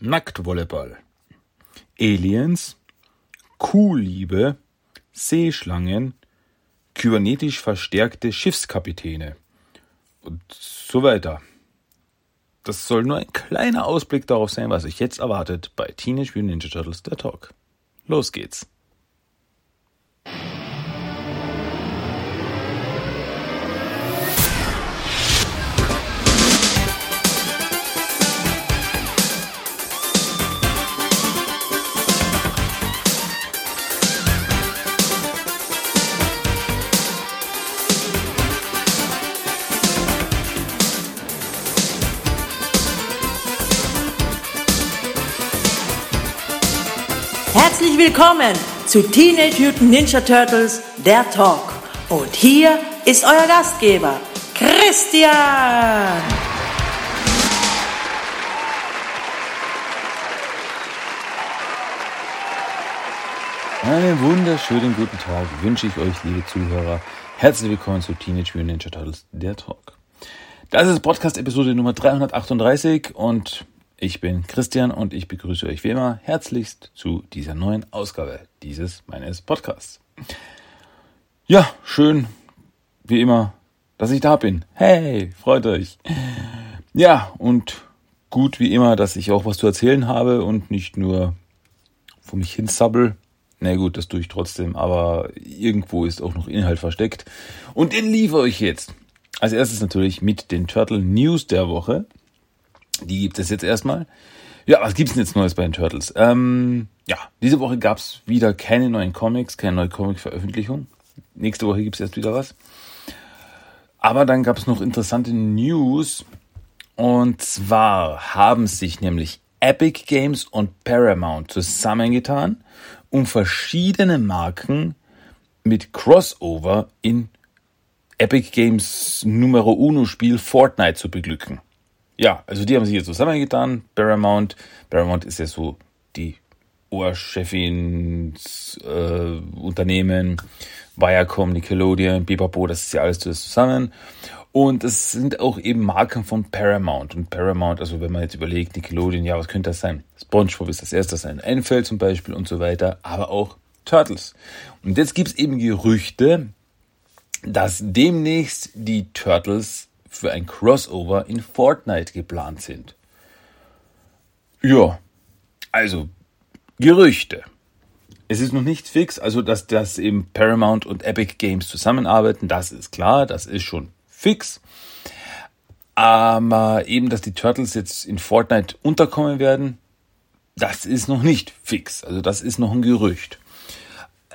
Nacktvolleyball, Aliens, Kuhliebe, Seeschlangen, kybernetisch verstärkte Schiffskapitäne und so weiter. Das soll nur ein kleiner Ausblick darauf sein, was euch jetzt erwartet bei Teenage Mutant Ninja Turtles der Talk. Los geht's. Willkommen zu Teenage Mutant Ninja Turtles, der Talk. Und hier ist euer Gastgeber, Christian. Einen wunderschönen guten Tag wünsche ich euch, liebe Zuhörer. Herzlich willkommen zu Teenage Mutant Ninja Turtles, der Talk. Das ist Podcast-Episode Nummer 338 und ich bin Christian und ich begrüße euch wie immer herzlichst zu dieser neuen Ausgabe dieses meines Podcasts. Ja, schön, wie immer, dass ich da bin. Hey, freut euch. Ja, und gut wie immer, dass ich auch was zu erzählen habe und nicht nur vor mich hin sabbel. Na gut, das tue ich trotzdem, aber irgendwo ist auch noch Inhalt versteckt. Und den liefere ich jetzt. Als erstes natürlich mit den Turtle News der Woche. Die gibt es jetzt erstmal. Ja, was gibt's denn jetzt Neues bei den Turtles? Ähm, ja, diese Woche gab's wieder keine neuen Comics, keine neue Comic-Veröffentlichung. Nächste Woche gibt's erst wieder was. Aber dann gab's noch interessante News. Und zwar haben sich nämlich Epic Games und Paramount zusammengetan, um verschiedene Marken mit Crossover in Epic Games Numero Uno Spiel Fortnite zu beglücken. Ja, also die haben sich jetzt zusammengetan. Paramount. Paramount ist ja so die Ohrchefins äh, Unternehmen. Viacom, Nickelodeon, Bipapo, das ist ja alles zusammen. Und es sind auch eben Marken von Paramount. Und Paramount, also wenn man jetzt überlegt, Nickelodeon, ja, was könnte das sein? SpongeBob ist das erste, das ein einfällt zum Beispiel und so weiter. Aber auch Turtles. Und jetzt gibt's eben Gerüchte, dass demnächst die Turtles für ein Crossover in Fortnite geplant sind. Ja, also Gerüchte. Es ist noch nicht fix, also dass das eben Paramount und Epic Games zusammenarbeiten, das ist klar, das ist schon fix. Aber eben, dass die Turtles jetzt in Fortnite unterkommen werden, das ist noch nicht fix. Also das ist noch ein Gerücht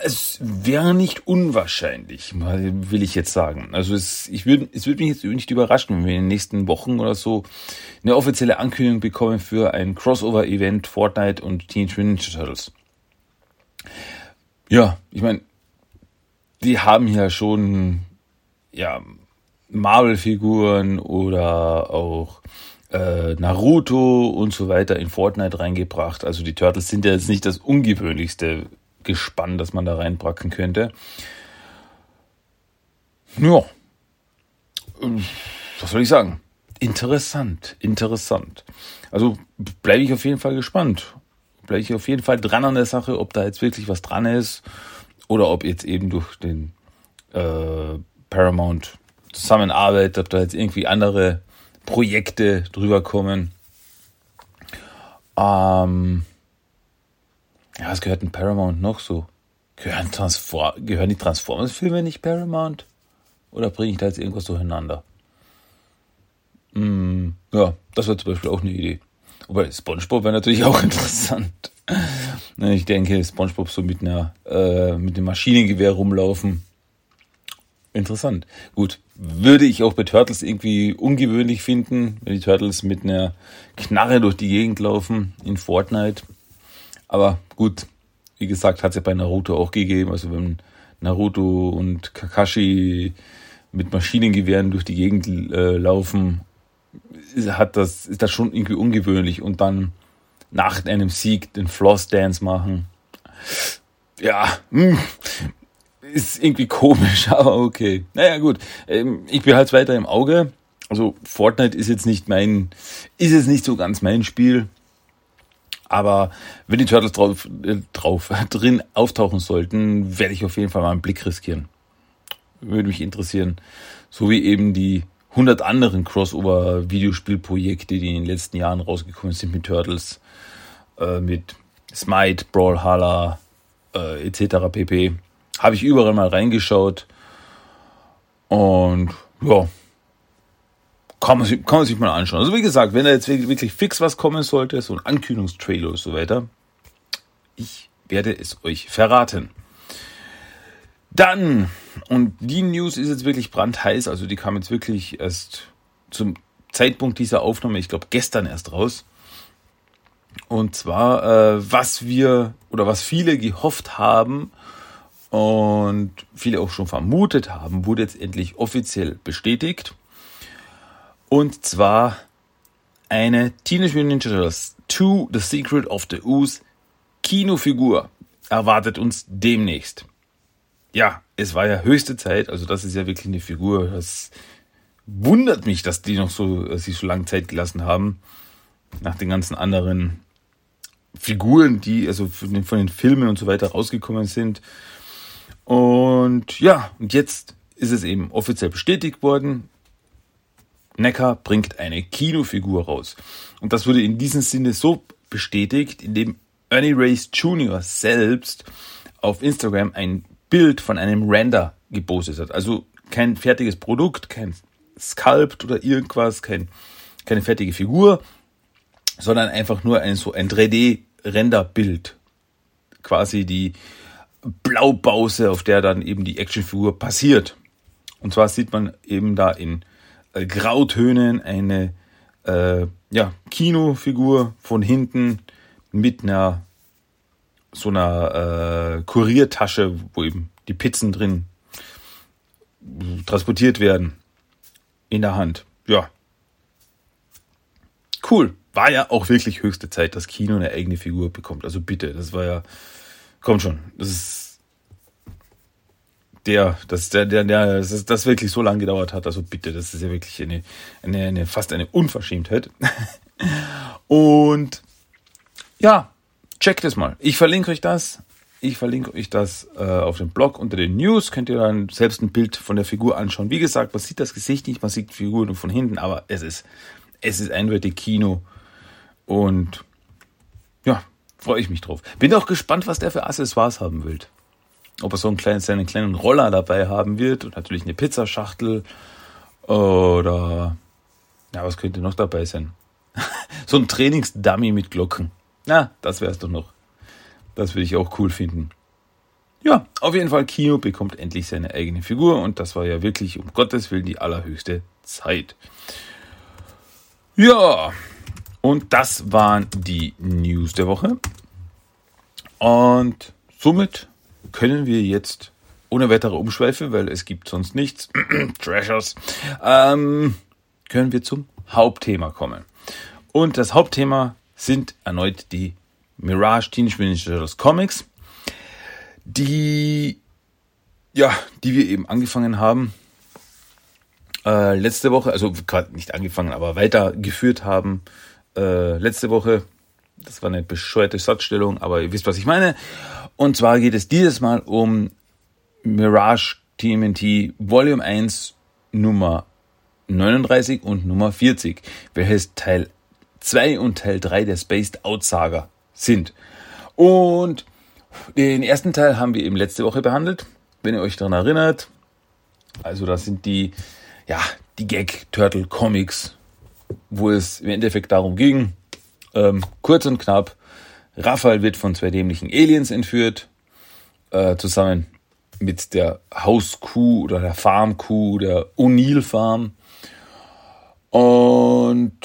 es wäre nicht unwahrscheinlich, will ich jetzt sagen. Also es, ich würde, es würde mich jetzt nicht überraschen, wenn wir in den nächsten Wochen oder so eine offizielle Ankündigung bekommen für ein Crossover-Event Fortnite und Teenage Mutant Ninja Turtles. Ja, ich meine, die haben ja schon ja Marvel-Figuren oder auch äh, Naruto und so weiter in Fortnite reingebracht. Also die Turtles sind ja jetzt nicht das ungewöhnlichste Gespann, das man da reinpacken könnte. Ja, was soll ich sagen? Interessant, interessant. Also bleibe ich auf jeden Fall gespannt. Bleibe ich auf jeden Fall dran an der Sache, ob da jetzt wirklich was dran ist oder ob jetzt eben durch den äh, Paramount Zusammenarbeit, ob da jetzt irgendwie andere Projekte drüber kommen. Ähm, ja, was gehört denn Paramount noch so? Gehören, Transform gehören die Transformers-Filme nicht Paramount? Oder bringe ich da jetzt irgendwas durcheinander? Mm, ja, das wäre zum Beispiel auch eine Idee. Wobei Spongebob wäre natürlich auch interessant. ich denke, Spongebob so mit einer äh, mit dem Maschinengewehr rumlaufen. Interessant. Gut, würde ich auch bei Turtles irgendwie ungewöhnlich finden, wenn die Turtles mit einer Knarre durch die Gegend laufen in Fortnite. Aber gut, wie gesagt, hat es ja bei Naruto auch gegeben. Also wenn Naruto und Kakashi mit Maschinengewehren durch die Gegend äh, laufen, hat das, ist das schon irgendwie ungewöhnlich. Und dann nach einem Sieg den Floss Dance machen. Ja, hm, ist irgendwie komisch, aber okay. Naja, gut. Ähm, ich behalte es weiter im Auge. Also Fortnite ist jetzt nicht mein, ist jetzt nicht so ganz mein Spiel. Aber wenn die Turtles drauf, äh, drauf drin auftauchen sollten, werde ich auf jeden Fall mal einen Blick riskieren. Würde mich interessieren. So wie eben die 100 anderen Crossover-Videospielprojekte, die in den letzten Jahren rausgekommen sind mit Turtles, äh, mit Smite, Brawlhalla, äh, etc. pp. Habe ich überall mal reingeschaut. Und ja, kann man, sich, kann man sich mal anschauen. Also wie gesagt, wenn da jetzt wirklich fix was kommen sollte, so ein Ankündigungstrailer und so weiter, ich werde es euch verraten. Dann, und die News ist jetzt wirklich brandheiß, also die kam jetzt wirklich erst zum Zeitpunkt dieser Aufnahme, ich glaube gestern erst raus. Und zwar, äh, was wir oder was viele gehofft haben und viele auch schon vermutet haben, wurde jetzt endlich offiziell bestätigt. Und zwar eine Teenage Mutant Ninja Turtles 2 The Secret of the Ooze Kinofigur erwartet uns demnächst. Ja, es war ja höchste Zeit, also das ist ja wirklich eine Figur, das wundert mich, dass die noch so, sich so lange Zeit gelassen haben. Nach den ganzen anderen Figuren, die also von den, von den Filmen und so weiter rausgekommen sind. Und ja, und jetzt ist es eben offiziell bestätigt worden. Necker bringt eine Kinofigur raus. Und das wurde in diesem Sinne so bestätigt, indem Ernie Race Jr. selbst auf Instagram ein Bild von einem Render gepostet hat. Also kein fertiges Produkt, kein Sculpt oder irgendwas, kein, keine fertige Figur, sondern einfach nur ein so ein 3D-Renderbild. Quasi die Blaupause, auf der dann eben die Actionfigur passiert. Und zwar sieht man eben da in äh, Grautönen eine äh, ja, Kinofigur von hinten mit einer so einer äh, Kuriertasche, wo eben die Pizzen drin transportiert werden in der Hand. Ja. Cool. War ja auch wirklich höchste Zeit, dass Kino eine eigene Figur bekommt. Also bitte, das war ja, kommt schon. Das ist der, dass der, der, der, dass das wirklich so lange gedauert hat. Also bitte, das ist ja wirklich eine, eine, eine fast eine Unverschämtheit. Und ja, checkt es mal. Ich verlinke euch das. Ich verlinke euch das äh, auf dem Blog unter den News. Könnt ihr dann selbst ein Bild von der Figur anschauen. Wie gesagt, man sieht das Gesicht nicht, man sieht die Figur nur von hinten, aber es ist, es ist eindeutig Kino. Und ja, freue ich mich drauf. Bin auch gespannt, was der für Accessoires haben will ob er so einen kleinen, seinen kleinen Roller dabei haben wird und natürlich eine Pizzaschachtel oder ja, was könnte noch dabei sein? so ein Trainingsdummy mit Glocken. Na, das wäre es doch noch. Das würde ich auch cool finden. Ja, auf jeden Fall, Kino bekommt endlich seine eigene Figur und das war ja wirklich um Gottes Willen die allerhöchste Zeit. Ja, und das waren die News der Woche. Und somit können wir jetzt ohne weitere Umschweife, weil es gibt sonst nichts, Treasures, ähm, können wir zum Hauptthema kommen. Und das Hauptthema sind erneut die Mirage Teenage Mutant Ninja Turtles Comics, die, ja, die wir eben angefangen haben, äh, letzte Woche, also gerade nicht angefangen, aber weitergeführt haben, äh, letzte Woche. Das war eine bescheuerte Satzstellung, aber ihr wisst, was ich meine. Und zwar geht es dieses Mal um Mirage TMNT Volume 1 Nummer 39 und Nummer 40, welches Teil 2 und Teil 3 der Spaced Out Saga sind. Und den ersten Teil haben wir eben letzte Woche behandelt, wenn ihr euch daran erinnert. Also das sind die, ja, die Gag Turtle Comics, wo es im Endeffekt darum ging, ähm, kurz und knapp, Raphael wird von zwei dämlichen Aliens entführt, äh, zusammen mit der Hauskuh oder der Farmkuh, der O'Neill Farm. Und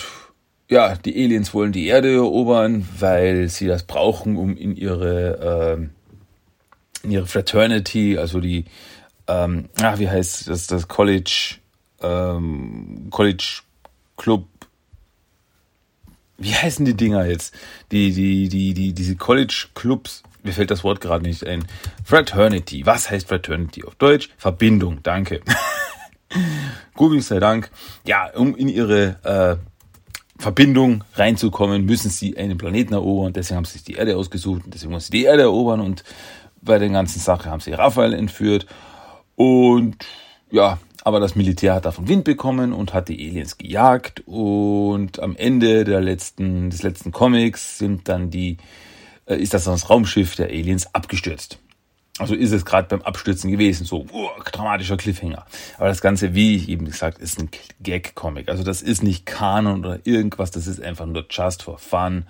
ja, die Aliens wollen die Erde erobern, weil sie das brauchen, um in ihre, äh, in ihre Fraternity, also die, ähm, ach, wie heißt das, das College, ähm, College Club wie heißen die Dinger jetzt? Die, die, die, die, diese College-Clubs, mir fällt das Wort gerade nicht ein. Fraternity. Was heißt Fraternity auf Deutsch? Verbindung, danke. Google sei Dank. Ja, um in ihre äh, Verbindung reinzukommen, müssen sie einen Planeten erobern. Deswegen haben sie sich die Erde ausgesucht deswegen müssen sie die Erde erobern. Und bei der ganzen Sache haben sie Raphael entführt. Und ja, aber das Militär hat davon Wind bekommen und hat die Aliens gejagt. Und am Ende der letzten, des letzten Comics sind dann die, äh, ist das das Raumschiff der Aliens abgestürzt. Also ist es gerade beim Abstürzen gewesen, so uh, dramatischer Cliffhanger. Aber das Ganze, wie ich eben gesagt, ist ein Gag-Comic. Also das ist nicht Kanon oder irgendwas, das ist einfach nur just for fun.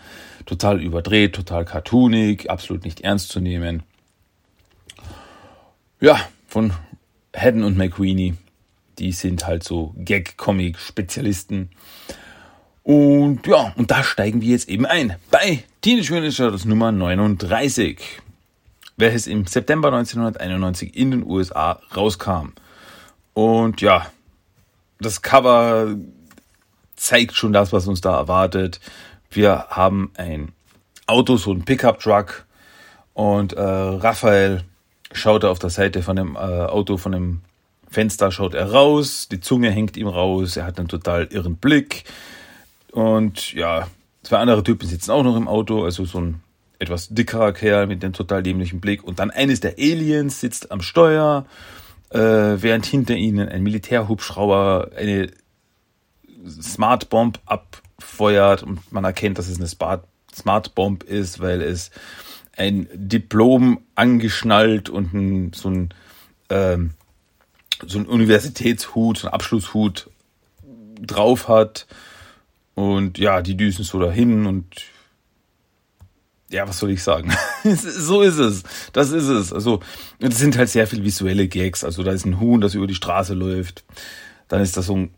Total überdreht, total cartoonig, absolut nicht ernst zu nehmen. Ja, von Haddon und McQueenie. Die sind halt so Gag-Comic-Spezialisten. Und ja, und da steigen wir jetzt eben ein bei Teenage Mutant Ninja Turtles Nummer 39 welches im September 1991 in den USA rauskam. Und ja, das Cover zeigt schon das, was uns da erwartet. Wir haben ein Auto, so ein Pickup-Truck und äh, Raphael schaut auf der Seite von dem äh, Auto, von dem Fenster, schaut er raus, die Zunge hängt ihm raus, er hat einen total irren Blick und ja, zwei andere Typen sitzen auch noch im Auto, also so ein etwas dickerer Kerl mit dem total dämlichen Blick. Und dann eines der Aliens sitzt am Steuer, äh, während hinter ihnen ein Militärhubschrauber eine Smart Bomb abfeuert und man erkennt, dass es eine Smart, Smart Bomb ist, weil es ein Diplom angeschnallt und ein, so ein ähm, so ein Universitätshut, so ein Abschlusshut drauf hat. Und ja, die düsen so dahin und ja, was soll ich sagen? so ist es. Das ist es. Also, es sind halt sehr viele visuelle Gags. Also, da ist ein Huhn, das über die Straße läuft. Dann ist da so ein,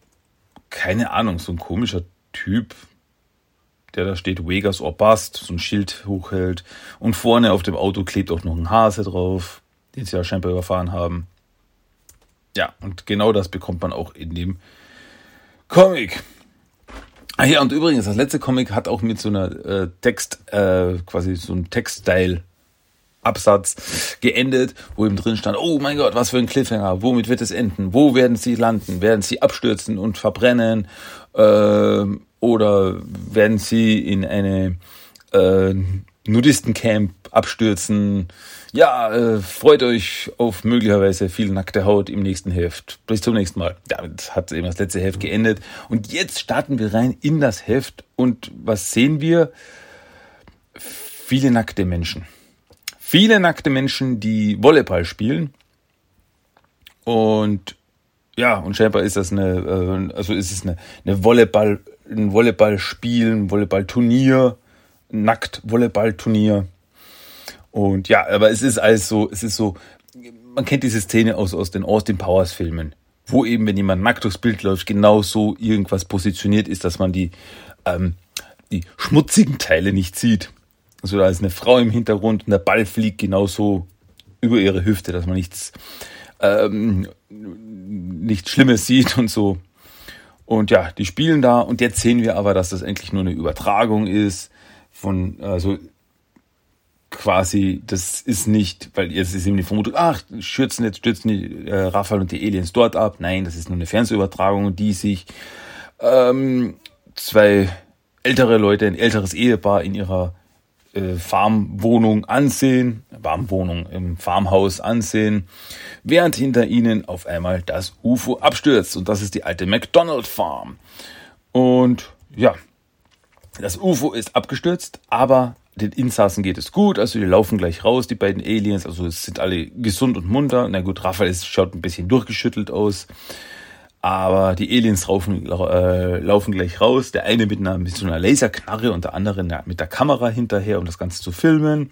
keine Ahnung, so ein komischer Typ, der da steht, Vegas or Bust, so ein Schild hochhält. Und vorne auf dem Auto klebt auch noch ein Hase drauf, den sie ja scheinbar überfahren haben. Ja, und genau das bekommt man auch in dem Comic. Ah ja, und übrigens, das letzte Comic hat auch mit so einer äh, Text, äh, quasi so ein Textstyle Absatz geendet, wo eben drin stand, oh mein Gott, was für ein Cliffhanger, womit wird es enden, wo werden sie landen, werden sie abstürzen und verbrennen äh, oder werden sie in eine äh, Nudistencamp abstürzen. Ja, äh, freut euch auf möglicherweise viel nackte Haut im nächsten Heft. Bis zum nächsten Mal. Damit hat eben das letzte Heft geendet. Und jetzt starten wir rein in das Heft. Und was sehen wir? Viele nackte Menschen. Viele nackte Menschen, die Volleyball spielen. Und ja, und scheinbar ist das eine, äh, also ist es eine, eine Volleyball, ein Volleyballspiel, ein Volleyballturnier Nackt-Volleyballturnier. Und ja, aber es ist alles so, es ist so, man kennt diese Szene aus, aus den Austin Powers Filmen, wo eben, wenn jemand nackt durchs Bild läuft, genau so irgendwas positioniert ist, dass man die, ähm, die schmutzigen Teile nicht sieht. Also da ist eine Frau im Hintergrund und der Ball fliegt genauso über ihre Hüfte, dass man nichts, ähm, nichts Schlimmes sieht und so. Und ja, die spielen da und jetzt sehen wir aber, dass das eigentlich nur eine Übertragung ist von, also quasi, das ist nicht, weil jetzt ist eben die Vermutung, ach, schürzen jetzt stürzen die äh, Raphael und die Aliens dort ab. Nein, das ist nur eine Fernsehübertragung, die sich ähm, zwei ältere Leute, ein älteres Ehepaar in ihrer äh, Farmwohnung ansehen, Warmwohnung im Farmhaus ansehen, während hinter ihnen auf einmal das UFO abstürzt. Und das ist die alte McDonald Farm. Und ja, das UFO ist abgestürzt, aber den Insassen geht es gut, also die laufen gleich raus, die beiden Aliens, also es sind alle gesund und munter. Na gut, Raphael schaut ein bisschen durchgeschüttelt aus, aber die Aliens laufen, äh, laufen gleich raus. Der eine mit, einer, mit so einer Laserknarre und der andere mit der Kamera hinterher, um das Ganze zu filmen.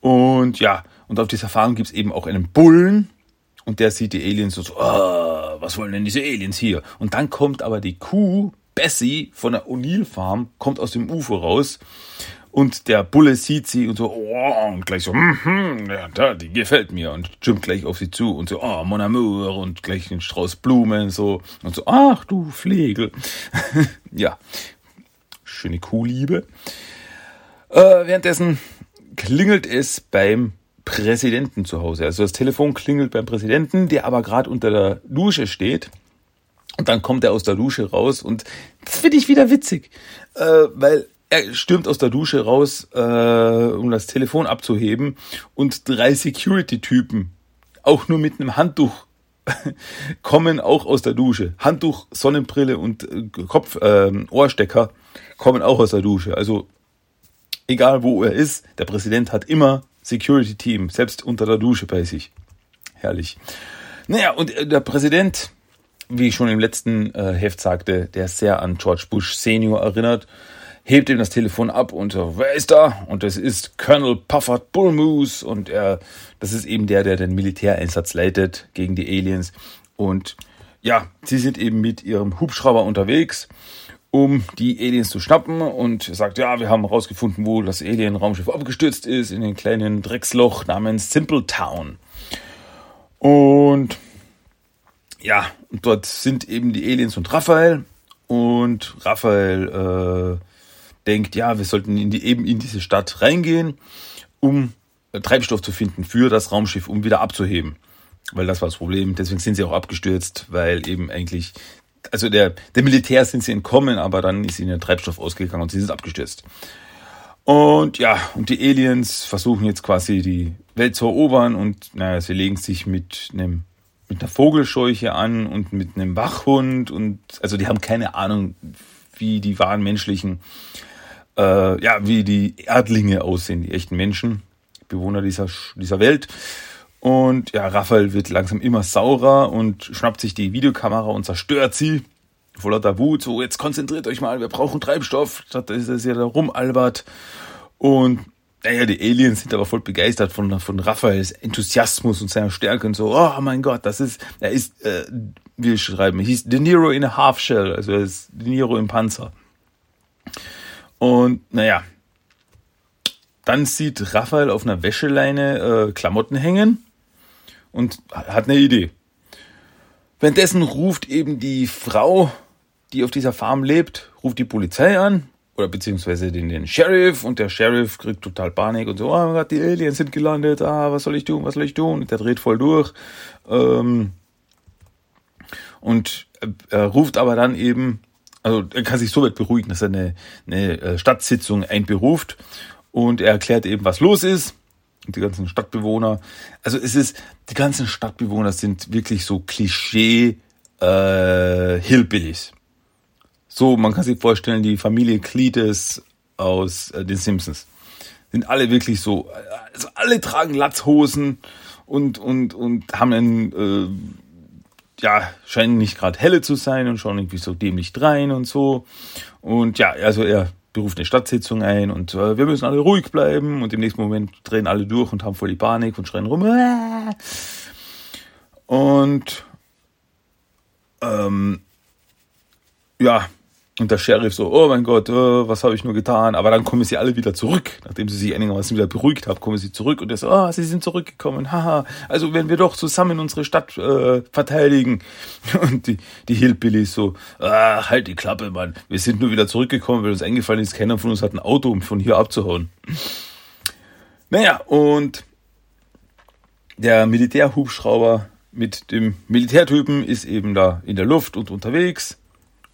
Und ja, und auf dieser Farm gibt's eben auch einen Bullen und der sieht die Aliens so, so oh, was wollen denn diese Aliens hier? Und dann kommt aber die Kuh Bessie von der O'Neill Farm kommt aus dem UFO raus und der Bulle sieht sie und so, oh, und gleich so, mm -hmm, ja, da, die gefällt mir und jumpt gleich auf sie zu und so, oh, mon amour und gleich einen Strauß Blumen so und so, ach du Flegel. ja, schöne Kuhliebe. Äh, währenddessen klingelt es beim Präsidenten zu Hause. Also das Telefon klingelt beim Präsidenten, der aber gerade unter der Dusche steht Und dann kommt er aus der Dusche raus und das finde ich wieder witzig, äh, weil er stürmt aus der Dusche raus, äh, um das Telefon abzuheben und drei Security-Typen, auch nur mit einem Handtuch, kommen auch aus der Dusche. Handtuch, Sonnenbrille und äh, Kopf, äh, Ohrstecker kommen auch aus der Dusche. Also egal wo er ist, der Präsident hat immer Security-Team, selbst unter der Dusche bei sich. Herrlich. Naja, und äh, der Präsident, wie ich schon im letzten äh, Heft sagte, der sehr an George Bush Senior erinnert, hebt ihm das Telefon ab und so, wer ist da? Und das ist Colonel Puffert Bullmoose und er, das ist eben der, der den Militäreinsatz leitet gegen die Aliens. Und ja, sie sind eben mit ihrem Hubschrauber unterwegs, um die Aliens zu schnappen und sagt, ja, wir haben herausgefunden, wo das Alien-Raumschiff abgestürzt ist, in den kleinen Drecksloch namens Simple Town. Und ja, und dort sind eben die Aliens und Raphael. Und Raphael äh, denkt, ja, wir sollten in die, eben in diese Stadt reingehen, um äh, Treibstoff zu finden für das Raumschiff, um wieder abzuheben. Weil das war das Problem. Deswegen sind sie auch abgestürzt, weil eben eigentlich, also der, der Militär sind sie entkommen, aber dann ist ihnen der Treibstoff ausgegangen und sie sind abgestürzt. Und ja, und die Aliens versuchen jetzt quasi die Welt zu erobern und naja, sie legen sich mit einem mit einer Vogelscheuche an und mit einem Wachhund und also die haben keine Ahnung, wie die wahren menschlichen äh, ja, wie die Erdlinge aussehen, die echten Menschen, Bewohner dieser, dieser Welt. Und ja, Raphael wird langsam immer saurer und schnappt sich die Videokamera und zerstört sie. Voller Wut, so jetzt konzentriert euch mal, wir brauchen Treibstoff, statt dass er da rumalbert. Und naja, die Aliens sind aber voll begeistert von, von Raphaels Enthusiasmus und seiner Stärke und so, oh mein Gott, das ist, er ist, äh, wir schreiben, hieß De Niro in a Half Shell, also er ist De Niro im Panzer. Und naja, dann sieht Raphael auf einer Wäscheleine äh, Klamotten hängen und hat eine Idee. Währenddessen ruft eben die Frau, die auf dieser Farm lebt, ruft die Polizei an oder beziehungsweise den, den Sheriff und der Sheriff kriegt total Panik und so, oh mein Gott, die Aliens sind gelandet, ah, was soll ich tun, was soll ich tun? Der dreht voll durch. Ähm, und er ruft aber dann eben also er kann sich so weit beruhigen, dass er eine, eine äh, Stadtsitzung einberuft und er erklärt eben, was los ist. Und die ganzen Stadtbewohner, also es ist, die ganzen Stadtbewohner sind wirklich so Klischee äh, Hillbillies. So, man kann sich vorstellen, die Familie Cletus aus äh, den Simpsons sind alle wirklich so, also alle tragen Latzhosen und und und haben einen äh, ja, scheinen nicht gerade helle zu sein und schauen irgendwie so dämlich drein und so. Und ja, also er beruft eine Stadtsitzung ein und äh, wir müssen alle ruhig bleiben und im nächsten Moment drehen alle durch und haben voll die Panik und schreien rum. Und ähm, ja, und der Sheriff so, oh mein Gott, oh, was habe ich nur getan? Aber dann kommen sie alle wieder zurück. Nachdem sie sich einigermaßen wieder beruhigt haben, kommen sie zurück und er so, oh, sie sind zurückgekommen, haha. Also wenn wir doch zusammen unsere Stadt äh, verteidigen. Und die, die Hillbillies so, ah, halt die Klappe, Mann. Wir sind nur wieder zurückgekommen, weil uns eingefallen ist, keiner von uns hat ein Auto, um von hier abzuhauen. Naja, und der Militärhubschrauber mit dem Militärtypen ist eben da in der Luft und unterwegs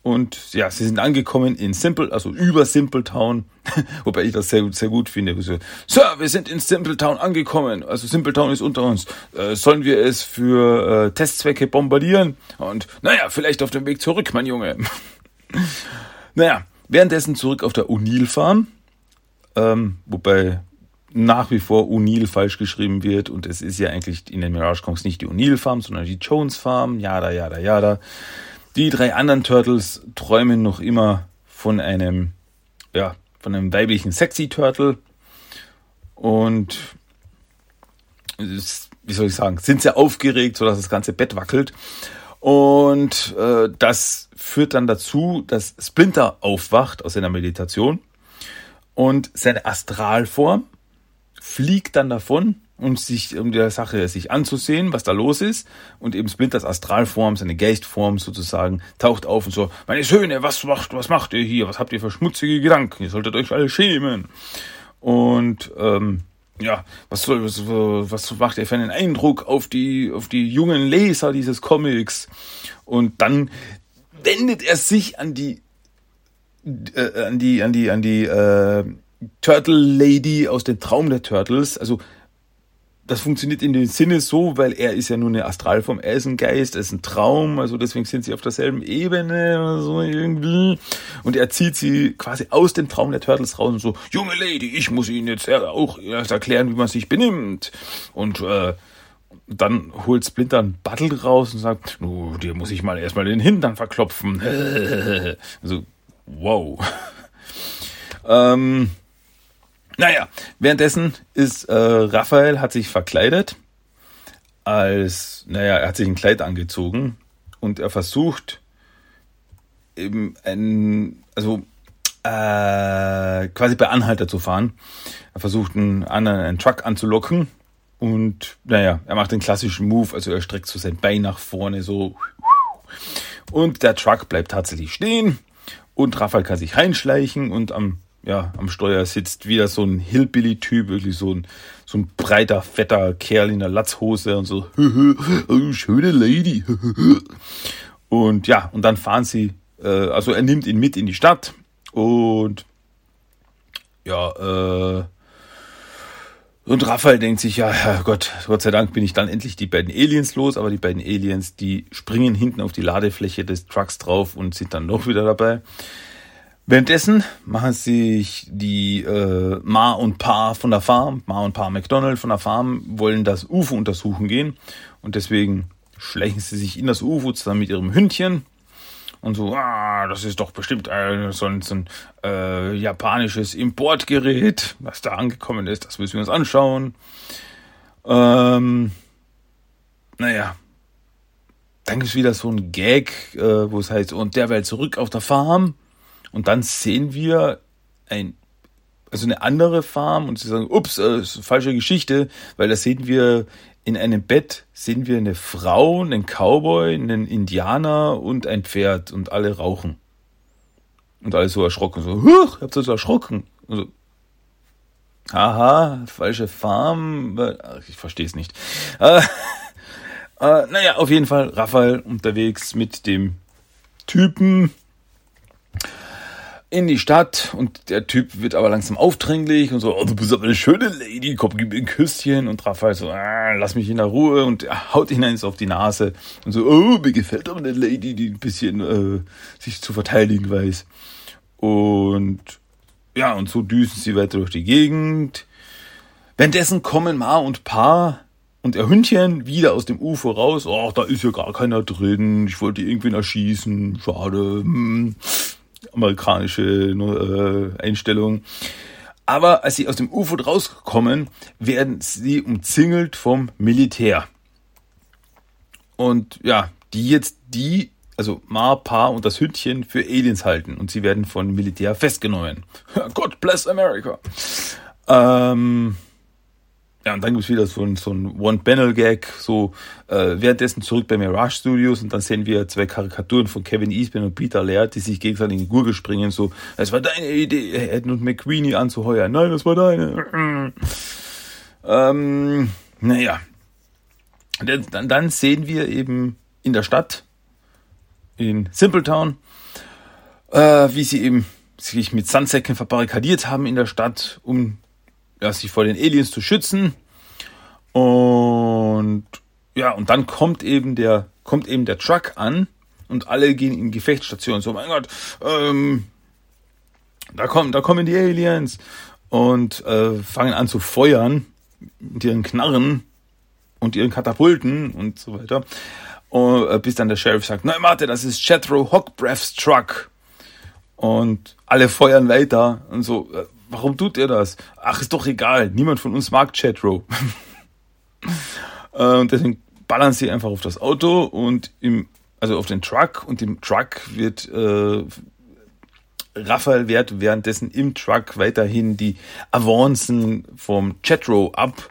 und ja, sie sind angekommen in Simple, also über Simple Town, wobei ich das sehr, sehr gut finde. So, Sir, wir sind in Simple Town angekommen. Also Simple Town ist unter uns. Äh, sollen wir es für äh, Testzwecke bombardieren? Und naja, vielleicht auf dem Weg zurück, mein Junge. naja, währenddessen zurück auf der O'Neill Farm, ähm, wobei nach wie vor O'Neill falsch geschrieben wird und es ist ja eigentlich in den Mirage Kongs nicht die O'Neill Farm, sondern die Jones Farm, jada, jada, jada. Die drei anderen Turtles träumen noch immer von einem, ja, von einem weiblichen Sexy Turtle. Und wie soll ich sagen, sind sehr aufgeregt, sodass das ganze Bett wackelt. Und äh, das führt dann dazu, dass Splinter aufwacht aus seiner Meditation. Und seine Astralform fliegt dann davon um sich um der Sache sich anzusehen, was da los ist. Und eben Splinters Astralform, seine Geistform sozusagen, taucht auf und so, meine Söhne, was macht, was macht ihr hier? Was habt ihr für schmutzige Gedanken? Ihr solltet euch alle schämen. Und ähm, ja, was soll, was, was macht ihr für einen Eindruck auf die, auf die jungen Leser dieses Comics? Und dann wendet er sich an die äh, an die an die an die äh, Turtle Lady aus dem Traum der Turtles. Also das funktioniert in dem Sinne so, weil er ist ja nur eine Astralform, er ist ein Geist, er ist ein Traum, also deswegen sind sie auf derselben Ebene oder so irgendwie. Und er zieht sie quasi aus dem Traum der Turtles raus und so, junge Lady, ich muss Ihnen jetzt auch erst erklären, wie man sich benimmt. Und äh, dann holt Splinter ein Battle raus und sagt, nu, dir muss ich mal erstmal den Hintern verklopfen. also, wow. ähm, naja, währenddessen ist äh, Raphael hat sich verkleidet als, naja, er hat sich ein Kleid angezogen und er versucht eben ein, also äh, quasi bei Anhalter zu fahren. Er versucht einen anderen einen Truck anzulocken und naja, er macht den klassischen Move, also er streckt so sein Bein nach vorne so und der Truck bleibt tatsächlich stehen und Raphael kann sich reinschleichen und am ja, am Steuer sitzt wieder so ein Hillbilly-Typ, wirklich so ein, so ein breiter, fetter Kerl in der Latzhose und so, oh, schöne Lady. und ja, und dann fahren sie, äh, also er nimmt ihn mit in die Stadt und ja, äh, und Raphael denkt sich, ja, Gott, Gott sei Dank bin ich dann endlich die beiden Aliens los, aber die beiden Aliens, die springen hinten auf die Ladefläche des Trucks drauf und sind dann noch wieder dabei. Währenddessen machen sich die äh, Ma und Pa von der Farm, Ma und Pa McDonald von der Farm, wollen das UFO untersuchen gehen und deswegen schleichen sie sich in das UFO zusammen mit ihrem Hündchen und so, ah, das ist doch bestimmt äh, so ein, so ein äh, japanisches Importgerät, was da angekommen ist, das müssen wir uns anschauen. Ähm, naja, dann gibt es wieder so ein Gag, äh, wo es heißt, und der will zurück auf der Farm. Und dann sehen wir ein, also eine andere Farm und sie sagen, ups, äh, falsche Geschichte, weil da sehen wir in einem Bett sehen wir eine Frau, einen Cowboy, einen Indianer und ein Pferd und alle rauchen. Und alle so erschrocken, so, huch, ihr habt so erschrocken. Und so, haha, falsche Farm, ich verstehe es nicht. Äh, äh, naja, auf jeden Fall Raphael unterwegs mit dem Typen, in die Stadt und der Typ wird aber langsam aufdringlich und so, oh, du bist aber eine schöne Lady, komm, gib mir ein Küsschen und Raphael so, ah, lass mich in der Ruhe und haut ihn eins auf die Nase und so, oh, mir gefällt aber eine Lady, die ein bisschen äh, sich zu verteidigen weiß. Und ja, und so düsen sie weiter durch die Gegend. Währenddessen kommen Ma und Pa und ihr Hündchen wieder aus dem UFO raus. Ach, da ist ja gar keiner drin. Ich wollte irgendwen erschießen. Schade. Hm amerikanische äh, Einstellung. Aber als sie aus dem U-Boot rauskommen, werden sie umzingelt vom Militär. Und ja, die jetzt die, also Ma, Pa und das Hündchen für Aliens halten. Und sie werden von Militär festgenommen. God bless America. Ähm, ja, und dann gibt's wieder so ein, so ein One-Panel-Gag, so äh, währenddessen zurück bei Mirage Studios und dann sehen wir zwei Karikaturen von Kevin Eastman und Peter Laird, die sich gegenseitig in die Gurgel springen, so, es war deine Idee, Edmund McQueenie anzuheuern. Nein, das war deine. ähm, naja. Dann, dann sehen wir eben in der Stadt, in Simpletown, äh, wie sie eben sich mit Sandsäcken verbarrikadiert haben in der Stadt, um ja, sich vor den Aliens zu schützen. Und ja, und dann kommt eben der, kommt eben der Truck an und alle gehen in Gefechtsstation. So, mein Gott, ähm, da kommen, da kommen die Aliens und äh, fangen an zu feuern mit ihren Knarren und ihren Katapulten und so weiter. Und, äh, bis dann der Sheriff sagt, nein, warte, das ist Jethro Hockbreaths Truck. Und alle feuern weiter und so, äh, Warum tut er das? Ach, ist doch egal. Niemand von uns mag Chatro. Äh, und deswegen ballern sie einfach auf das Auto und im, also auf den Truck und im Truck wird äh, Raphael wehrt währenddessen im Truck weiterhin die Avancen vom Chatro ab.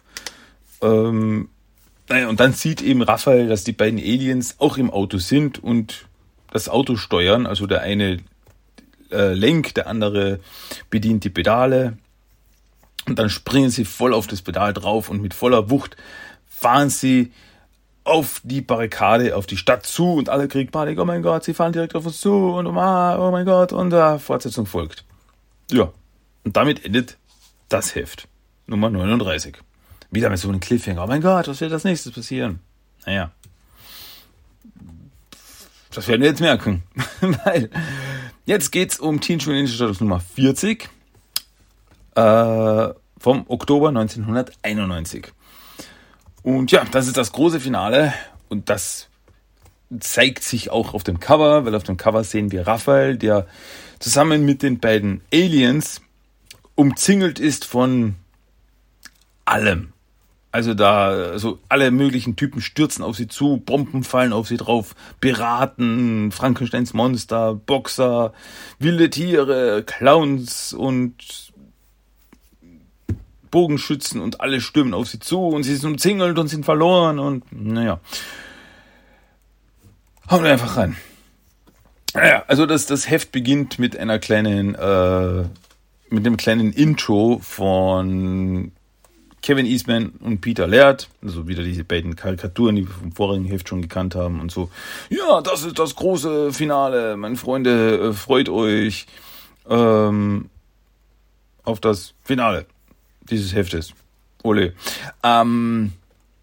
Ähm, naja, und dann sieht eben Raphael, dass die beiden Aliens auch im Auto sind und das Auto steuern. Also der eine äh, lenkt, der andere bedient die Pedale. Und dann springen sie voll auf das Pedal drauf und mit voller Wucht fahren sie auf die Barrikade, auf die Stadt zu und alle kriegen Panik. Oh mein Gott, sie fahren direkt auf uns zu und oh mein Gott und uh, Fortsetzung folgt. Ja, und damit endet das Heft. Nummer 39. Wieder mit so einem Cliffhanger. Oh mein Gott, was wird als nächstes passieren? Naja. Das werden wir jetzt merken. Weil jetzt geht's um Teen Ninja Turtles Nummer 40 äh, vom Oktober 1991. Und ja, das ist das große Finale und das zeigt sich auch auf dem Cover, weil auf dem Cover sehen wir Raphael, der zusammen mit den beiden Aliens umzingelt ist von allem. Also da, also alle möglichen Typen stürzen auf sie zu, Bomben fallen auf sie drauf, Piraten, Frankensteins Monster, Boxer, wilde Tiere, Clowns und Bogenschützen und alle stürmen auf sie zu und sie sind umzingelt und sind verloren und naja. Hauen wir einfach rein. Naja, also das, das Heft beginnt mit einer kleinen, äh, mit einem kleinen Intro von Kevin Eastman und Peter Laird, also wieder diese beiden Karikaturen, die wir vom vorigen Heft schon gekannt haben und so. Ja, das ist das große Finale, meine Freunde, äh, freut euch ähm, auf das Finale dieses Heftes. Ole. Ähm,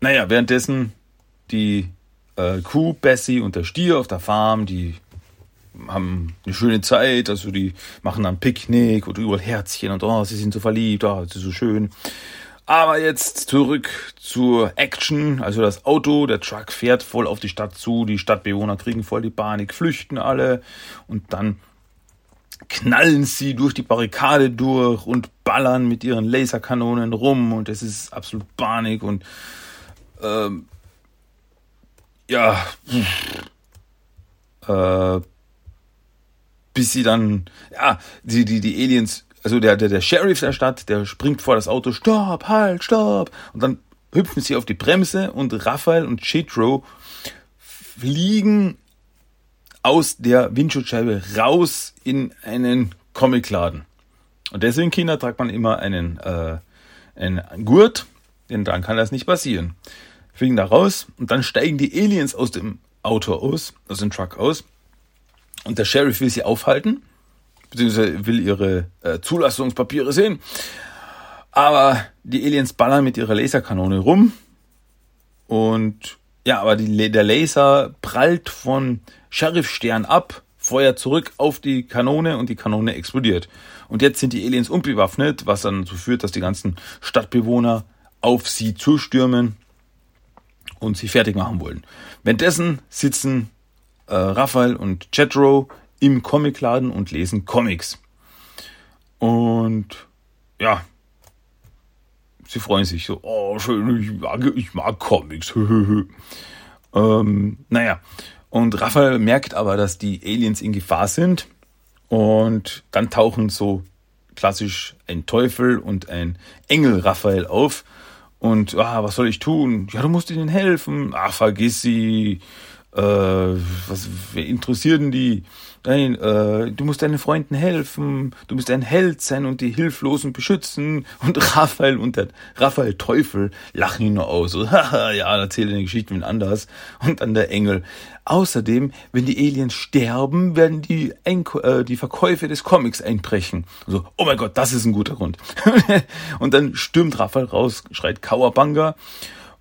naja, währenddessen die äh, Kuh, Bessie und der Stier auf der Farm, die haben eine schöne Zeit, also die machen dann Picknick und überall Herzchen und oh, sie sind so verliebt, oh, das ist so schön. Aber jetzt zurück zur Action. Also das Auto, der Truck fährt voll auf die Stadt zu. Die Stadtbewohner kriegen voll die Panik, flüchten alle. Und dann knallen sie durch die Barrikade durch und ballern mit ihren Laserkanonen rum. Und es ist absolut Panik. Und ähm, ja, äh, bis sie dann, ja, die, die, die Aliens also der, der, der Sheriff der Stadt, der springt vor das Auto, stopp, halt, stopp. Und dann hüpfen sie auf die Bremse und Raphael und Chitro fliegen aus der Windschutzscheibe raus in einen Comicladen. Und deswegen, Kinder, tragt man immer einen, äh, einen Gurt, denn dann kann das nicht passieren. Fliegen da raus und dann steigen die Aliens aus dem Auto aus, aus dem Truck aus. Und der Sheriff will sie aufhalten beziehungsweise will ihre äh, Zulassungspapiere sehen. Aber die Aliens ballern mit ihrer Laserkanone rum. Und ja, aber die, der Laser prallt von Sheriff-Stern ab, feuert zurück auf die Kanone und die Kanone explodiert. Und jetzt sind die Aliens unbewaffnet, was dann dazu führt, dass die ganzen Stadtbewohner auf sie zustürmen und sie fertig machen wollen. Währenddessen sitzen äh, Raphael und Jetro im Comicladen und lesen Comics. Und ja, sie freuen sich so, oh schön, ich mag, ich mag Comics. ähm, naja, und Raphael merkt aber, dass die Aliens in Gefahr sind und dann tauchen so klassisch ein Teufel und ein Engel Raphael auf und ah, was soll ich tun? Ja, du musst ihnen helfen. Ach, vergiss sie. Äh, was wer interessiert denn die? Nein, äh, du musst deinen Freunden helfen, du musst ein Held sein und die Hilflosen beschützen. Und Raphael und der Raphael Teufel lachen ihn nur aus. Ja, erzähle eine Geschichte mit anders. Und dann der Engel. Außerdem, wenn die Aliens sterben, werden die, Enko äh, die Verkäufe des Comics einbrechen. So, oh mein Gott, das ist ein guter Grund. und dann stürmt Raphael raus, schreit Kauerbanga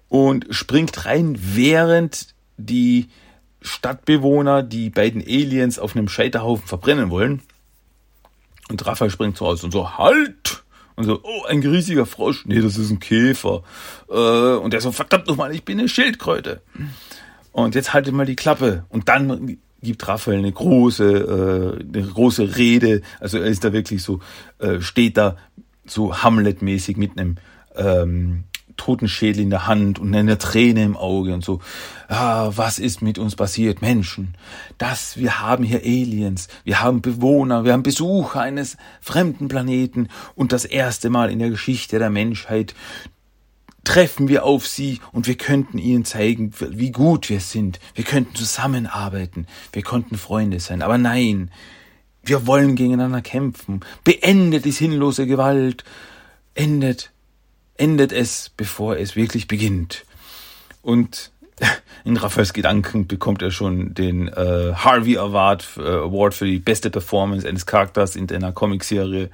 und springt rein, während die Stadtbewohner die beiden Aliens auf einem Scheiterhaufen verbrennen wollen. Und Raphael springt so raus und so, halt! Und so, oh, ein riesiger Frosch. Nee, das ist ein Käfer. Äh, und der so, verdammt nochmal, ich bin eine Schildkröte. Und jetzt haltet mal die Klappe. Und dann gibt Raphael eine große, äh, eine große Rede. Also er ist da wirklich so, äh, steht da so Hamlet-mäßig mit einem ähm, Totenschädel in der Hand und eine Träne im Auge und so. Ah, was ist mit uns passiert, Menschen? Das, wir haben hier Aliens, wir haben Bewohner, wir haben Besucher eines fremden Planeten und das erste Mal in der Geschichte der Menschheit treffen wir auf sie und wir könnten ihnen zeigen, wie gut wir sind. Wir könnten zusammenarbeiten, wir konnten Freunde sein. Aber nein, wir wollen gegeneinander kämpfen. Beendet die sinnlose Gewalt. Endet endet es, bevor es wirklich beginnt. Und in Raphaels Gedanken bekommt er schon den äh, Harvey Award, äh, Award für die beste Performance eines Charakters in einer Comicserie.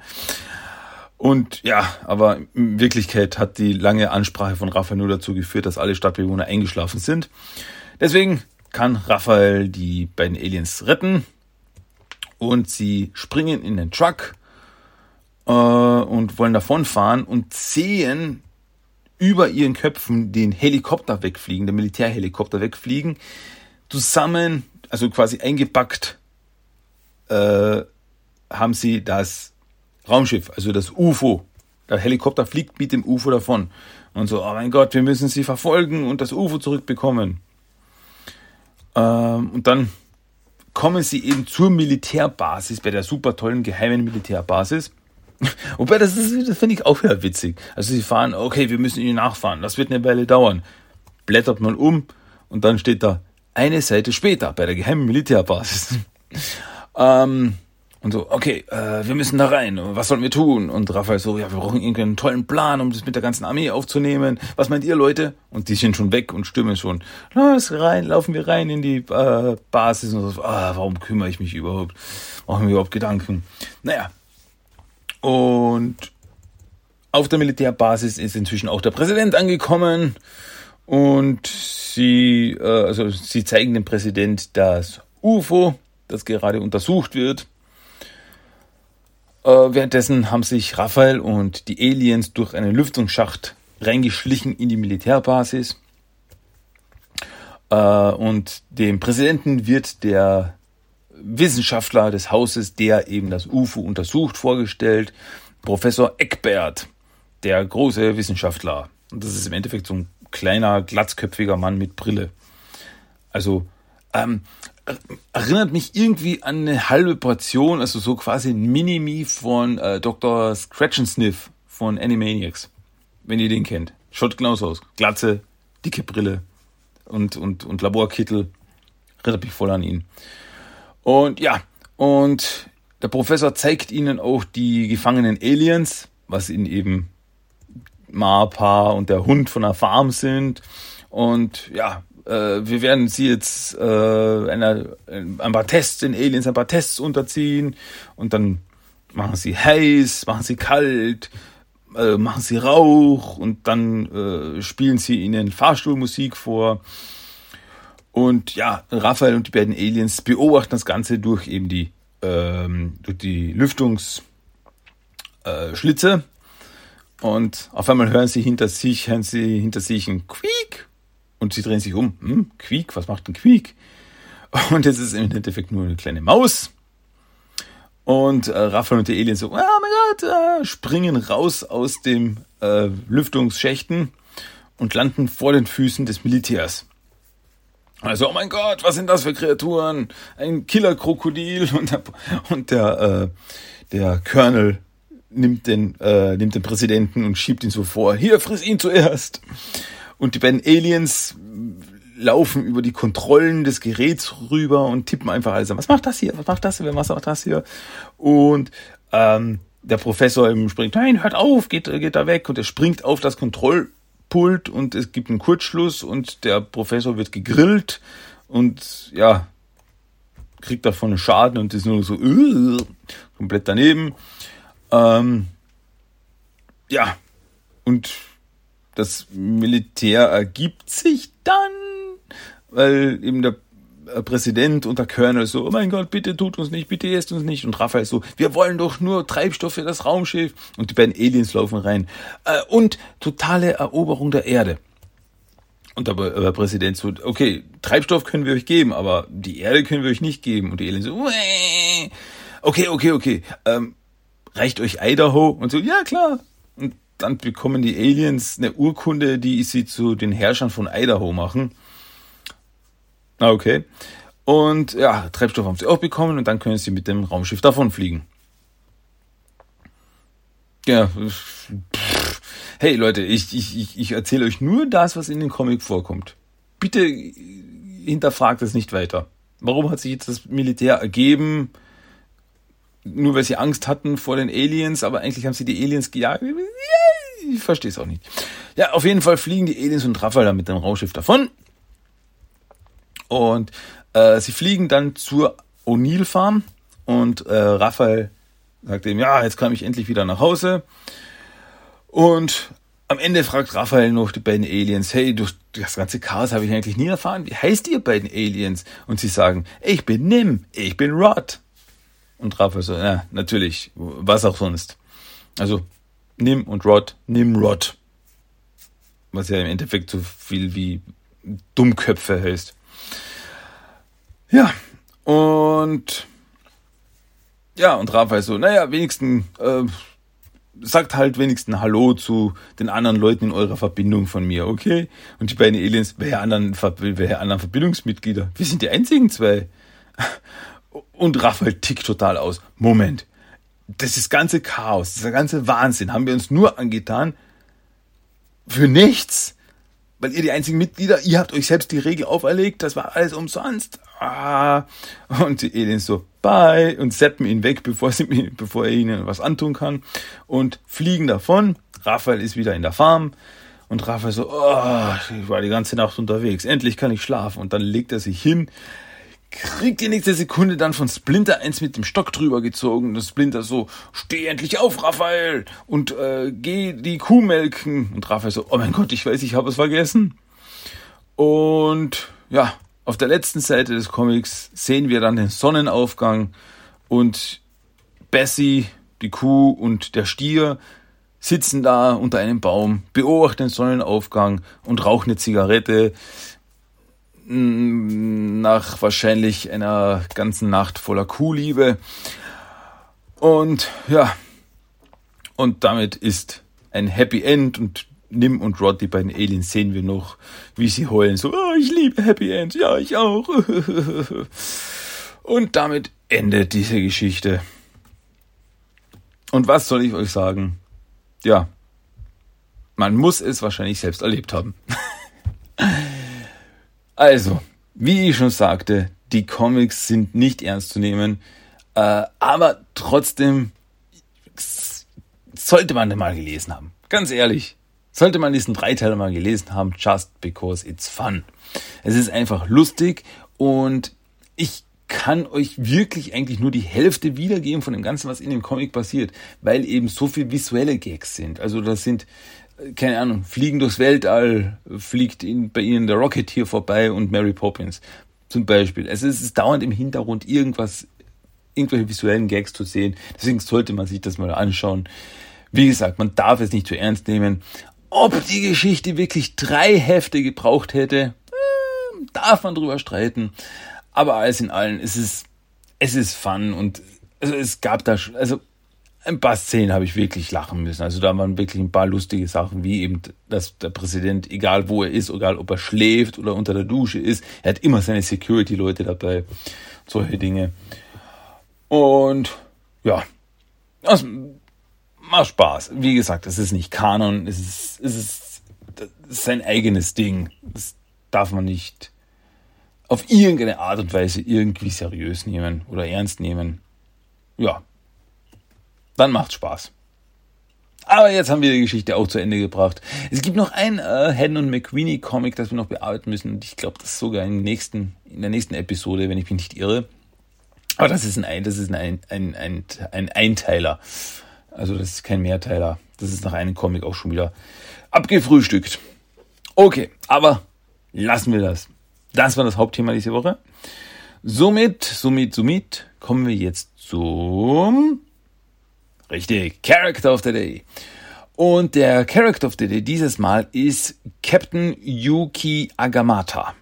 Und ja, aber in Wirklichkeit hat die lange Ansprache von Raphael nur dazu geführt, dass alle Stadtbewohner eingeschlafen sind. Deswegen kann Raphael die beiden Aliens retten und sie springen in den Truck äh, und wollen davonfahren und sehen über ihren Köpfen den Helikopter wegfliegen, der Militärhelikopter wegfliegen, zusammen, also quasi eingepackt, äh, haben sie das Raumschiff, also das UFO. Der Helikopter fliegt mit dem UFO davon. Und so, oh mein Gott, wir müssen sie verfolgen und das UFO zurückbekommen. Ähm, und dann kommen sie eben zur Militärbasis, bei der super tollen geheimen Militärbasis. Wobei, das, das finde ich auch wieder witzig. Also sie fahren, okay, wir müssen ihnen nachfahren, das wird eine Weile dauern. Blättert man um und dann steht da eine Seite später bei der geheimen Militärbasis. ähm, und so, okay, äh, wir müssen da rein. Was sollen wir tun? Und Raphael so, ja, wir brauchen irgendeinen tollen Plan, um das mit der ganzen Armee aufzunehmen. Was meint ihr, Leute? Und die sind schon weg und stimmen schon. Los, rein, laufen wir rein in die äh, Basis. Und so, ah, warum kümmere ich mich überhaupt? Machen wir überhaupt Gedanken? Naja. Und auf der Militärbasis ist inzwischen auch der Präsident angekommen. Und sie, äh, also sie zeigen dem Präsident das UFO, das gerade untersucht wird. Äh, währenddessen haben sich Raphael und die Aliens durch einen Lüftungsschacht reingeschlichen in die Militärbasis. Äh, und dem Präsidenten wird der Wissenschaftler des Hauses, der eben das UFO untersucht, vorgestellt. Professor Eckbert, der große Wissenschaftler. Und das ist im Endeffekt so ein kleiner, glatzköpfiger Mann mit Brille. Also ähm, erinnert mich irgendwie an eine halbe Portion, also so quasi ein Mini-Me von äh, Dr. Scratch and Sniff von Animaniacs. Wenn ihr den kennt. Schaut genauso aus. Glatze, dicke Brille und, und, und Laborkittel. Erinnert mich voll an ihn. Und ja, und der Professor zeigt ihnen auch die gefangenen Aliens, was in eben Marpa und der Hund von der Farm sind. Und ja, äh, wir werden sie jetzt äh, einer, ein paar Tests in Aliens, ein paar Tests unterziehen und dann machen sie heiß, machen sie kalt, äh, machen sie Rauch und dann äh, spielen sie ihnen Fahrstuhlmusik vor. Und ja, Raphael und die beiden Aliens beobachten das Ganze durch eben die, ähm, durch die Lüftungsschlitze. Äh, und auf einmal hören sie hinter sich, hören sie hinter sich ein Quiek und sie drehen sich um. Hm, Quiek, was macht ein Quiek? Und es ist im Endeffekt nur eine kleine Maus. Und äh, Raphael und die Aliens so, oh mein Gott, äh, springen raus aus dem äh, Lüftungsschächten und landen vor den Füßen des Militärs. Also, oh mein Gott, was sind das für Kreaturen? Ein Killer-Krokodil und der, und der, äh, der Colonel nimmt den, äh, nimmt den Präsidenten und schiebt ihn so vor. Hier, friss ihn zuerst. Und die beiden Aliens laufen über die Kontrollen des Geräts rüber und tippen einfach alles an. Was macht das hier? Was macht das hier? Was macht das hier? Und ähm, der Professor eben springt, nein, hört auf, geht, geht da weg. Und er springt auf das Kontrollpult und es gibt einen Kurzschluss und der Professor wird gegrillt und ja, kriegt davon einen Schaden und ist nur so uh, komplett daneben. Ähm, ja, und das Militär ergibt sich dann, weil eben der Präsident und der Colonel so, oh mein Gott, bitte tut uns nicht, bitte esst uns nicht. Und Raphael so, wir wollen doch nur Treibstoff für das Raumschiff. Und die beiden Aliens laufen rein. Äh, und totale Eroberung der Erde. Und der, der Präsident so, okay, Treibstoff können wir euch geben, aber die Erde können wir euch nicht geben. Und die Aliens so, okay, okay, okay, ähm, reicht euch Idaho? Und so, ja klar. Und dann bekommen die Aliens eine Urkunde, die sie zu den Herrschern von Idaho machen. Ah, okay. Und ja, Treibstoff haben sie auch bekommen und dann können sie mit dem Raumschiff davonfliegen. Ja, hey Leute, ich, ich, ich, erzähle euch nur das, was in dem Comic vorkommt. Bitte hinterfragt es nicht weiter. Warum hat sich jetzt das Militär ergeben? nur weil sie Angst hatten vor den Aliens, aber eigentlich haben sie die Aliens gejagt. Ich verstehe es auch nicht. Ja, auf jeden Fall fliegen die Aliens und Raphael dann mit dem Raumschiff davon. Und äh, sie fliegen dann zur O'Neill Farm und äh, Raphael sagt ihm, ja, jetzt komme ich endlich wieder nach Hause. Und am Ende fragt Raphael noch die beiden Aliens, hey, durch das ganze Chaos habe ich eigentlich nie erfahren. Wie heißt ihr beiden Aliens? Und sie sagen, ich bin Nim, ich bin Rod. Und Raphael so, ja, natürlich, was auch sonst. Also Nim und Rod, Nimrod. Was ja im Endeffekt so viel wie Dummköpfe heißt. Ja, und ja, und Raphael so, naja, wenigstens äh, sagt halt wenigstens Hallo zu den anderen Leuten in eurer Verbindung von mir, okay? Und die beiden Aliens, welche anderen, welche anderen Verbindungsmitglieder? Wir sind die einzigen zwei. Und Raphael tickt total aus. Moment. Das ist ganze Chaos, dieser ganze Wahnsinn haben wir uns nur angetan für nichts. Weil ihr die einzigen Mitglieder, ihr habt euch selbst die Regel auferlegt, das war alles umsonst. Ah. Und die Aliens so, bye, und seppen ihn weg, bevor, sie, bevor er ihnen was antun kann, und fliegen davon. Raphael ist wieder in der Farm. Und Raphael so, oh, ich war die ganze Nacht unterwegs, endlich kann ich schlafen. Und dann legt er sich hin, kriegt die nächste Sekunde dann von Splinter eins mit dem Stock drüber gezogen. Und Splinter so, steh endlich auf, Raphael, und äh, geh die Kuh melken. Und Raphael so, oh mein Gott, ich weiß, ich habe es vergessen. Und ja, auf der letzten Seite des Comics sehen wir dann den Sonnenaufgang und Bessie, die Kuh und der Stier sitzen da unter einem Baum, beobachten den Sonnenaufgang und rauchen eine Zigarette nach wahrscheinlich einer ganzen Nacht voller Kuhliebe. Und ja, und damit ist ein Happy End und Nim und Rod, die beiden Aliens, sehen wir noch, wie sie heulen. So, oh, ich liebe Happy Ends. Ja, ich auch. und damit endet diese Geschichte. Und was soll ich euch sagen? Ja, man muss es wahrscheinlich selbst erlebt haben. also, wie ich schon sagte, die Comics sind nicht ernst zu nehmen, äh, aber trotzdem sollte man den mal gelesen haben. Ganz ehrlich sollte man diesen Dreiteiler mal gelesen haben, just because it's fun. Es ist einfach lustig und ich kann euch wirklich eigentlich nur die Hälfte wiedergeben von dem Ganzen, was in dem Comic passiert, weil eben so viel visuelle Gags sind. Also das sind, äh, keine Ahnung, fliegen durchs Weltall, fliegt in, bei ihnen der Rocket hier vorbei und Mary Poppins zum Beispiel. Also es ist dauernd im Hintergrund irgendwas, irgendwelche visuellen Gags zu sehen. Deswegen sollte man sich das mal anschauen. Wie gesagt, man darf es nicht zu ernst nehmen, ob die Geschichte wirklich drei Hefte gebraucht hätte, äh, darf man drüber streiten. Aber alles in allem, es ist, es ist fun und also es gab da, also ein paar Szenen habe ich wirklich lachen müssen. Also da waren wirklich ein paar lustige Sachen, wie eben, dass der Präsident, egal wo er ist, egal ob er schläft oder unter der Dusche ist, er hat immer seine Security-Leute dabei. Solche Dinge. Und ja, also, macht Spaß. Wie gesagt, es ist nicht Kanon, es ist, es ist, ist sein eigenes Ding. Das darf man nicht auf irgendeine Art und Weise irgendwie seriös nehmen oder ernst nehmen. Ja, dann macht Spaß. Aber jetzt haben wir die Geschichte auch zu Ende gebracht. Es gibt noch ein äh, Hen und McQueenie Comic, das wir noch bearbeiten müssen. Und ich glaube, das ist sogar im nächsten, in der nächsten Episode, wenn ich mich nicht irre. Aber das ist ein, das ist ein, ein, ein, ein Einteiler. Also das ist kein Mehrteiler. Das ist nach einem Comic auch schon wieder abgefrühstückt. Okay, aber lassen wir das. Das war das Hauptthema diese Woche. Somit, somit, somit kommen wir jetzt zum richtig Character of the Day. Und der Character of the Day dieses Mal ist Captain Yuki Agamata.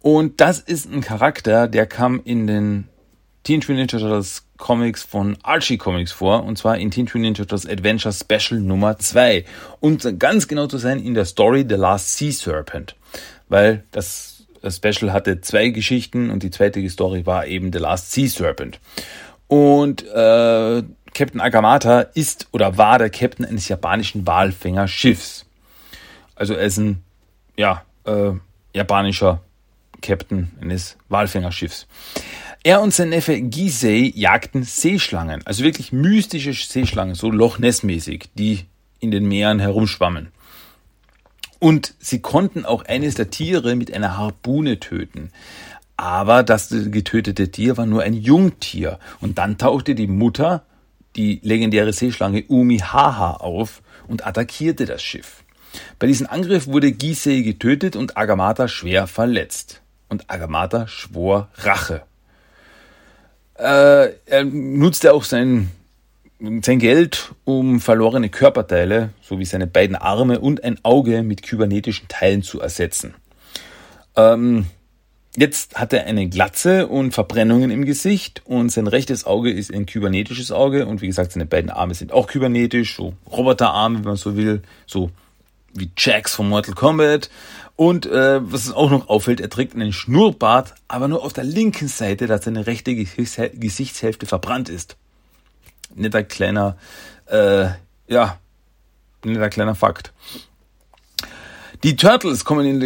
Und das ist ein Charakter, der kam in den Teenage Mutant Ninja Turtles Comics von Archie Comics vor, und zwar in Teenage Mutant Ninja Turtles Adventure Special Nummer 2. Und ganz genau zu sein, in der Story The Last Sea Serpent. Weil das Special hatte zwei Geschichten und die zweite Story war eben The Last Sea Serpent. Und äh, Captain Agamata ist oder war der Captain eines japanischen Walfängerschiffs. Also er ist ein ja, äh, japanischer Captain eines Walfängerschiffs. Er und sein Neffe Gisei jagten Seeschlangen, also wirklich mystische Seeschlangen, so Loch Ness mäßig, die in den Meeren herumschwammen. Und sie konnten auch eines der Tiere mit einer Harpune töten. Aber das getötete Tier war nur ein Jungtier. Und dann tauchte die Mutter, die legendäre Seeschlange Umihaha, auf und attackierte das Schiff. Bei diesem Angriff wurde Gisei getötet und Agamata schwer verletzt. Und Agamata schwor Rache. Äh, er nutzte auch sein, sein Geld, um verlorene Körperteile sowie seine beiden Arme und ein Auge mit kybernetischen Teilen zu ersetzen. Ähm, Jetzt hat er eine Glatze und Verbrennungen im Gesicht und sein rechtes Auge ist ein kybernetisches Auge und wie gesagt, seine beiden Arme sind auch kybernetisch, so Roboterarme, wenn man so will, so wie Jax von Mortal Kombat. Und äh, was auch noch auffällt, er trägt einen Schnurrbart, aber nur auf der linken Seite, da seine rechte Gesichtshälfte verbrannt ist. Netter kleiner, äh, ja, netter kleiner Fakt. Die Turtles kommen in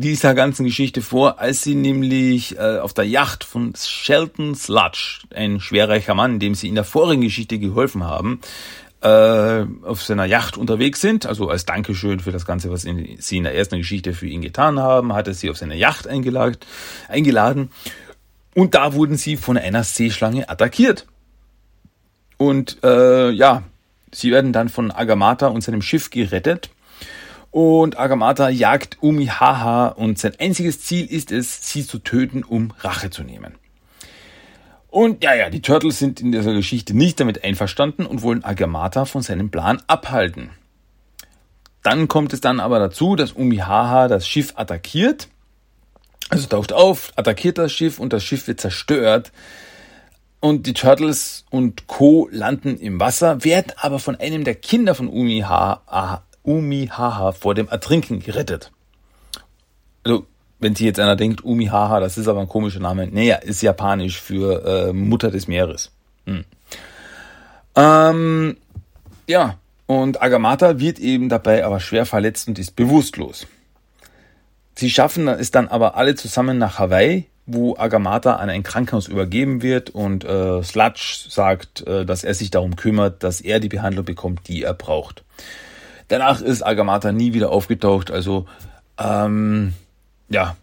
dieser ganzen Geschichte vor, als sie nämlich äh, auf der Yacht von Shelton Sludge, ein schwerreicher Mann, dem sie in der vorigen Geschichte geholfen haben, äh, auf seiner Yacht unterwegs sind. Also als Dankeschön für das Ganze, was in, sie in der ersten Geschichte für ihn getan haben, hat er sie auf seine Yacht eingeladen. eingeladen. Und da wurden sie von einer Seeschlange attackiert. Und äh, ja, sie werden dann von Agamata und seinem Schiff gerettet und Agamata jagt Umihaha und sein einziges Ziel ist es, sie zu töten, um Rache zu nehmen. Und ja, ja, die Turtles sind in dieser Geschichte nicht damit einverstanden und wollen Agamata von seinem Plan abhalten. Dann kommt es dann aber dazu, dass Umihaha das Schiff attackiert. Also taucht auf, attackiert das Schiff und das Schiff wird zerstört. Und die Turtles und Co. landen im Wasser, werden aber von einem der Kinder von Umihaha Umihaha vor dem Ertrinken gerettet. Also, wenn sich jetzt einer denkt, Umihaha, das ist aber ein komischer Name. Naja, ist japanisch für äh, Mutter des Meeres. Hm. Ähm, ja, und Agamata wird eben dabei aber schwer verletzt und ist bewusstlos. Sie schaffen es dann aber alle zusammen nach Hawaii, wo Agamata an ein Krankenhaus übergeben wird und äh, Sludge sagt, äh, dass er sich darum kümmert, dass er die Behandlung bekommt, die er braucht. Danach ist Agamata nie wieder aufgetaucht. Also ähm, ja,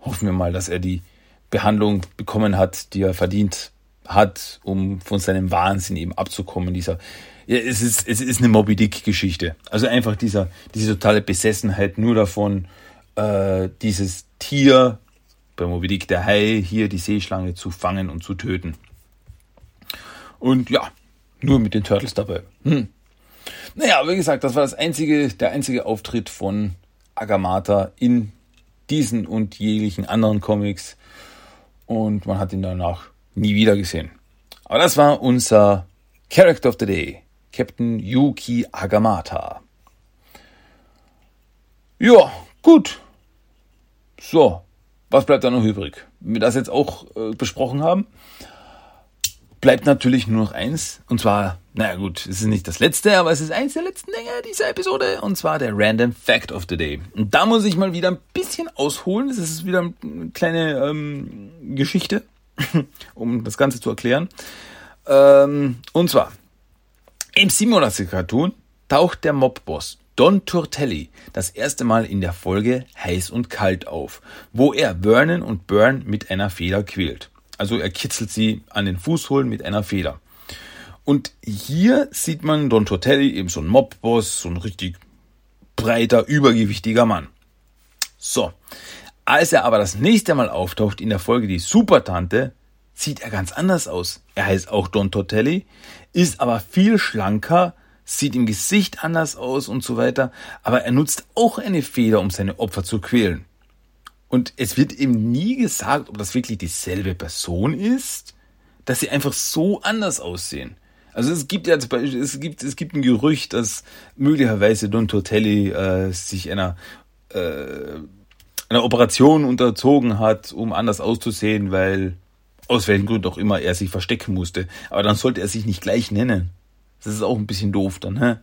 hoffen wir mal, dass er die Behandlung bekommen hat, die er verdient hat, um von seinem Wahnsinn eben abzukommen. Dieser, ja, es ist, es ist eine Moby Dick Geschichte. Also einfach dieser, diese totale Besessenheit nur davon, äh, dieses Tier, bei Moby Dick der Hai, hier die Seeschlange zu fangen und zu töten. Und ja, nur mit den Turtles dabei. Hm. Naja, wie gesagt, das war das einzige, der einzige Auftritt von Agamata in diesen und jeglichen anderen Comics. Und man hat ihn danach nie wieder gesehen. Aber das war unser Character of the Day, Captain Yuki Agamata. Ja, gut. So, was bleibt da noch übrig? Wir das jetzt auch äh, besprochen haben, bleibt natürlich nur noch eins. Und zwar, naja gut, es ist nicht das letzte, aber es ist eins der letzten Dinge dieser Episode. Und zwar der Random Fact of the Day. Und da muss ich mal wieder ein bisschen ausholen. Es ist wieder eine kleine ähm, Geschichte, um das Ganze zu erklären. Ähm, und zwar, im Simulator-Cartoon taucht der Mobboss Don Turtelli das erste Mal in der Folge Heiß und Kalt auf, wo er Vernon und Burn mit einer Feder quält. Also er kitzelt sie an den Fußholen mit einer Feder. Und hier sieht man Don Tortelli, eben so ein Mobboss, so ein richtig breiter, übergewichtiger Mann. So. Als er aber das nächste Mal auftaucht in der Folge Die Supertante, sieht er ganz anders aus. Er heißt auch Don Tortelli, ist aber viel schlanker, sieht im Gesicht anders aus und so weiter, aber er nutzt auch eine Feder, um seine Opfer zu quälen. Und es wird eben nie gesagt, ob das wirklich dieselbe Person ist, dass sie einfach so anders aussehen. Also es gibt ja zum Beispiel, es gibt, es gibt ein Gerücht, dass möglicherweise Don Tortelli äh, sich einer, äh, einer Operation unterzogen hat, um anders auszusehen, weil aus welchem Grund auch immer er sich verstecken musste. Aber dann sollte er sich nicht gleich nennen. Das ist auch ein bisschen doof dann. Hä?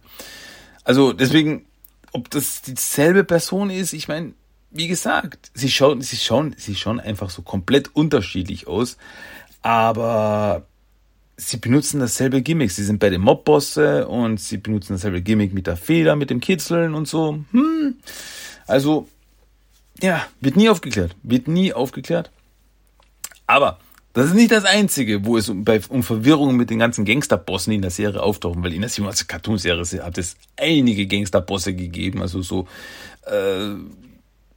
Also deswegen, ob das dieselbe Person ist, ich meine, wie gesagt, sie schauen, sie schauen, sie schauen einfach so komplett unterschiedlich aus. Aber sie benutzen dasselbe Gimmick. Sie sind bei den Mobbosse und sie benutzen dasselbe Gimmick mit der Feder, mit dem Kitzeln und so. Hm. Also, ja, wird nie aufgeklärt. Wird nie aufgeklärt. Aber das ist nicht das Einzige, wo es um, bei, um Verwirrung mit den ganzen Gangsterbossen in der Serie auftauchen, weil in der Cartoon-Serie hat es einige Gangsterbosse gegeben, also so, äh,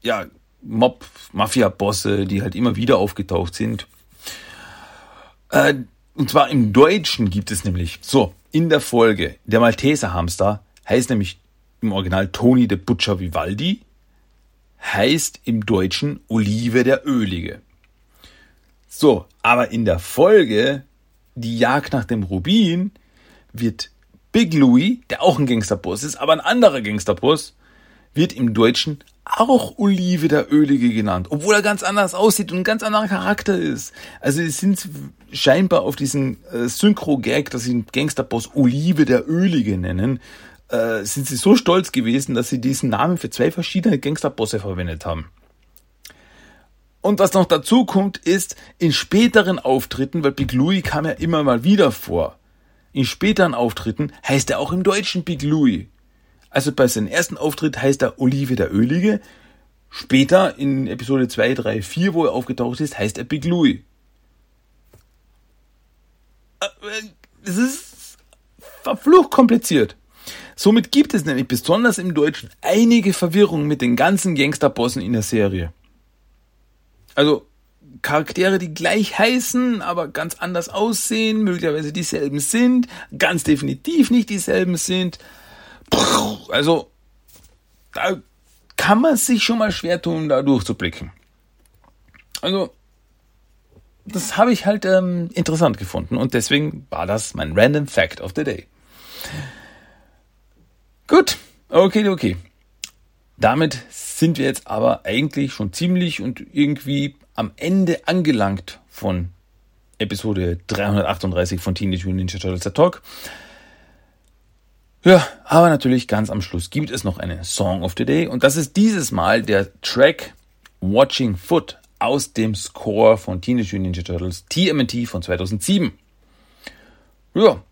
ja, Mob-Mafia-Bosse, die halt immer wieder aufgetaucht sind. Äh, und zwar im Deutschen gibt es nämlich, so, in der Folge, der Malteser Hamster heißt nämlich im Original Tony de Butcher Vivaldi, heißt im Deutschen Olive der Ölige. So, aber in der Folge, die Jagd nach dem Rubin, wird Big Louie, der auch ein Gangsterboss ist, aber ein anderer Gangsterboss, wird im Deutschen auch Olive der Ölige genannt, obwohl er ganz anders aussieht und ein ganz anderer Charakter ist. Also es sind scheinbar auf diesen äh, Synchro-Gag, dass sie den Gangsterboss Olive der Ölige nennen, äh, sind sie so stolz gewesen, dass sie diesen Namen für zwei verschiedene Gangsterbosse verwendet haben. Und was noch dazu kommt, ist, in späteren Auftritten, weil Big Louis kam ja immer mal wieder vor, in späteren Auftritten heißt er auch im Deutschen Big Louis. Also bei seinem ersten Auftritt heißt er Olive der Ölige. Später in Episode 2, 3, 4, wo er aufgetaucht ist, heißt er Big Louis. Es ist verflucht kompliziert. Somit gibt es nämlich besonders im Deutschen einige Verwirrungen mit den ganzen Gangsterbossen in der Serie. Also Charaktere, die gleich heißen, aber ganz anders aussehen, möglicherweise dieselben sind, ganz definitiv nicht dieselben sind. Also, da kann man sich schon mal schwer tun, da durchzublicken. Also, das habe ich halt ähm, interessant gefunden und deswegen war das mein Random Fact of the Day. Gut, okay, okay. Damit sind wir jetzt aber eigentlich schon ziemlich und irgendwie am Ende angelangt von Episode 338 von Teenage Mutant Ninja Turtles der Talk. Ja, aber natürlich ganz am Schluss gibt es noch eine Song of the Day und das ist dieses Mal der Track Watching Foot aus dem Score von Teenage Mutant Ninja Turtles TMNT von 2007. Ja,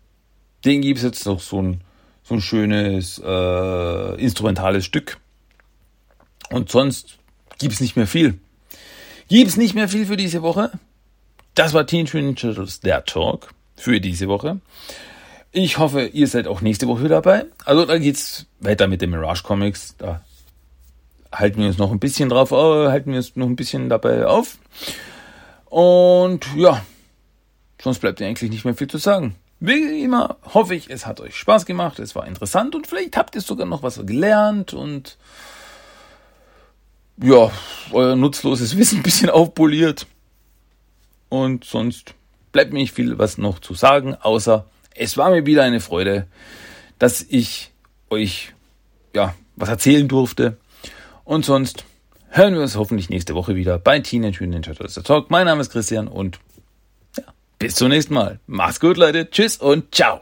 den gibt es jetzt noch so ein, so ein schönes äh, instrumentales Stück und sonst gibt es nicht mehr viel. Gibt es nicht mehr viel für diese Woche. Das war Teenage Mutant Ninja Turtles, der Talk für diese Woche. Ich hoffe, ihr seid auch nächste Woche dabei. Also da geht's weiter mit den Mirage Comics. Da halten wir uns noch ein bisschen drauf, äh, halten wir uns noch ein bisschen dabei auf. Und ja, sonst bleibt eigentlich nicht mehr viel zu sagen. Wie immer hoffe ich, es hat euch Spaß gemacht, es war interessant und vielleicht habt ihr sogar noch was gelernt und ja, euer nutzloses Wissen ein bisschen aufpoliert. Und sonst bleibt mir nicht viel was noch zu sagen, außer es war mir wieder eine Freude, dass ich euch ja was erzählen durfte. Und sonst hören wir uns hoffentlich nächste Woche wieder bei Teenage Mutant Ninja Turtles Talk. Mein Name ist Christian und ja, bis zum nächsten Mal. Macht's gut, Leute. Tschüss und ciao.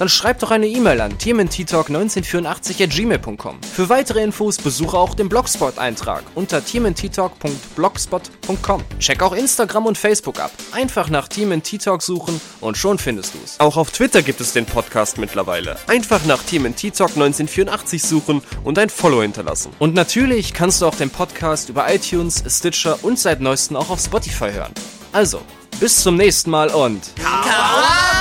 Dann schreib doch eine E-Mail an tmnttalk1984 at gmail.com. Für weitere Infos besuche auch den Blogspot-Eintrag unter tmnttalk.blogspot.com. Check auch Instagram und Facebook ab. Einfach nach TMNT-Talk suchen und schon findest du's. Auch auf Twitter gibt es den Podcast mittlerweile. Einfach nach TMNT-Talk 1984 suchen und ein Follow hinterlassen. Und natürlich kannst du auch den Podcast über iTunes, Stitcher und seit neuestem auch auf Spotify hören. Also, bis zum nächsten Mal und... Kawaii!